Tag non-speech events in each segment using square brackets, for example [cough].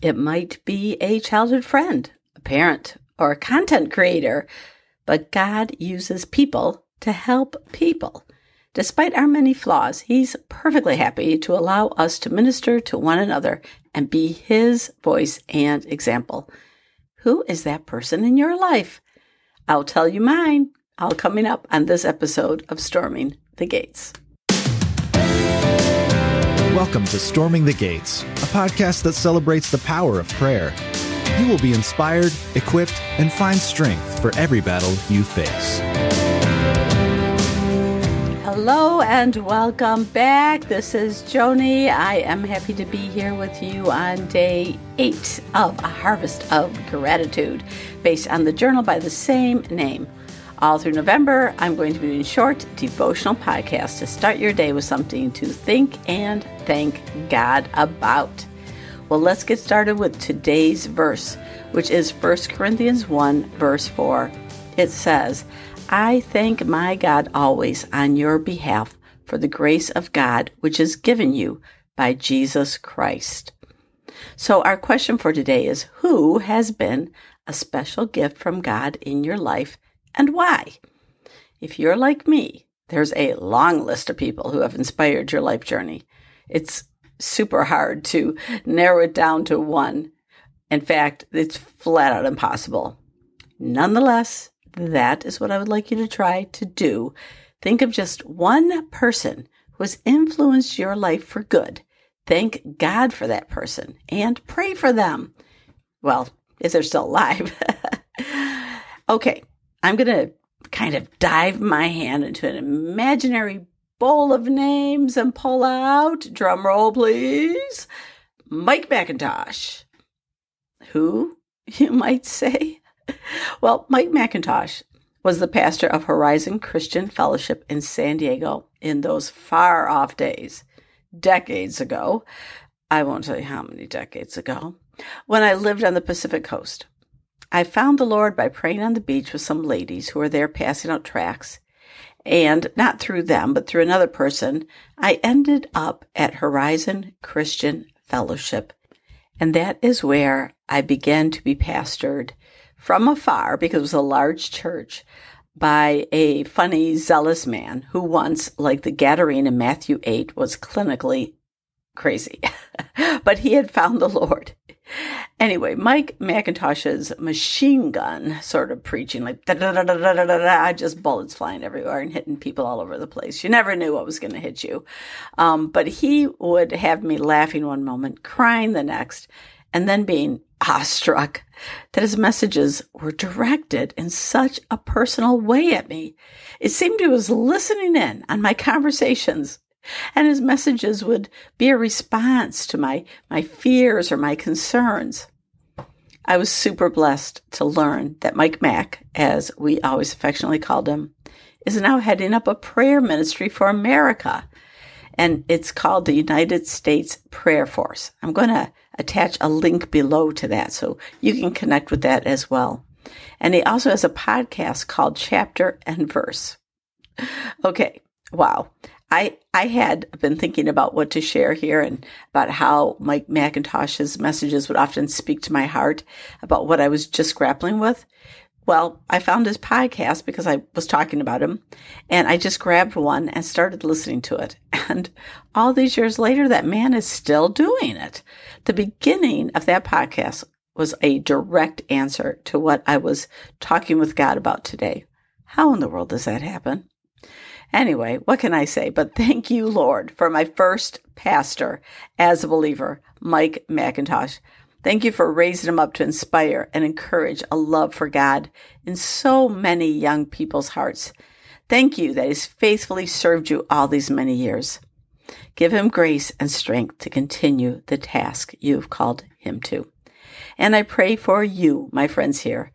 It might be a childhood friend, a parent, or a content creator, but God uses people to help people. Despite our many flaws, He's perfectly happy to allow us to minister to one another and be His voice and example. Who is that person in your life? I'll tell you mine, all coming up on this episode of Storming the Gates. Welcome to Storming the Gates, a podcast that celebrates the power of prayer. You will be inspired, equipped, and find strength for every battle you face. Hello and welcome back. This is Joni. I am happy to be here with you on day eight of A Harvest of Gratitude, based on the journal by the same name. All through November, I'm going to be doing short devotional podcasts to start your day with something to think and thank God about. Well, let's get started with today's verse, which is 1 Corinthians 1, verse 4. It says, I thank my God always on your behalf for the grace of God which is given you by Jesus Christ. So, our question for today is Who has been a special gift from God in your life and why? If you're like me, there's a long list of people who have inspired your life journey. It's super hard to narrow it down to one. In fact, it's flat out impossible. Nonetheless, that is what I would like you to try to do. Think of just one person who has influenced your life for good. Thank God for that person and pray for them. Well, if they're still alive. [laughs] okay, I'm going to kind of dive my hand into an imaginary bowl of names and pull out, drum roll please, Mike McIntosh. Who, [laughs] you might say? Well, Mike McIntosh was the pastor of Horizon Christian Fellowship in San Diego in those far off days, decades ago. I won't tell you how many decades ago, when I lived on the Pacific coast. I found the Lord by praying on the beach with some ladies who were there passing out tracts. And not through them, but through another person, I ended up at Horizon Christian Fellowship. And that is where I began to be pastored from afar because it was a large church by a funny, zealous man who once, like the Gadarene in Matthew 8, was clinically crazy. [laughs] but he had found the Lord. Anyway, Mike MacIntosh's machine gun sort of preaching, like da da da da da da da, just bullets flying everywhere and hitting people all over the place. You never knew what was going to hit you. Um, but he would have me laughing one moment, crying the next, and then being awestruck that his messages were directed in such a personal way at me. It seemed he was listening in on my conversations and his messages would be a response to my, my fears or my concerns. I was super blessed to learn that Mike Mack, as we always affectionately called him, is now heading up a prayer ministry for America. And it's called the United States Prayer Force. I'm going to attach a link below to that so you can connect with that as well. And he also has a podcast called Chapter and Verse. [laughs] Okay, wow. I, I had been thinking about what to share here and about how Mike McIntosh's messages would often speak to my heart about what I was just grappling with. Well, I found his podcast because I was talking about him and I just grabbed one and started listening to it. [laughs] And all these years later, that man is still doing it. The beginning of that podcast was a direct answer to what I was talking with God about today. How in the world does that happen? Anyway, what can I say? But thank you, Lord, for my first pastor as a believer, Mike McIntosh. Thank you for raising him up to inspire and encourage a love for God in so many young people's hearts. Thank you that he's faithfully served you all these many years. Give him grace and strength to continue the task you've called him to. And I pray for you, my friends here,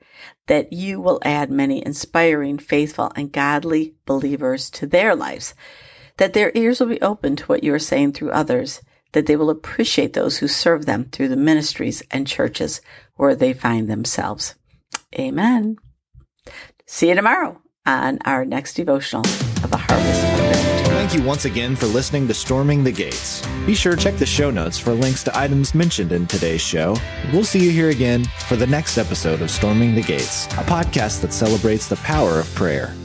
that you will add many inspiring, faithful, and godly believers to their lives, that their ears will be open to what you are saying through others, that they will appreciate those who serve them through the ministries and churches where they find themselves. Amen. See you tomorrow on our next devotional of a harvest of. Thank you once again for listening to Storming the Gates. Be sure to check the show notes for links to items mentioned in today's show. We'll see you here again for the next episode of Storming the Gates, a podcast that celebrates the power of prayer.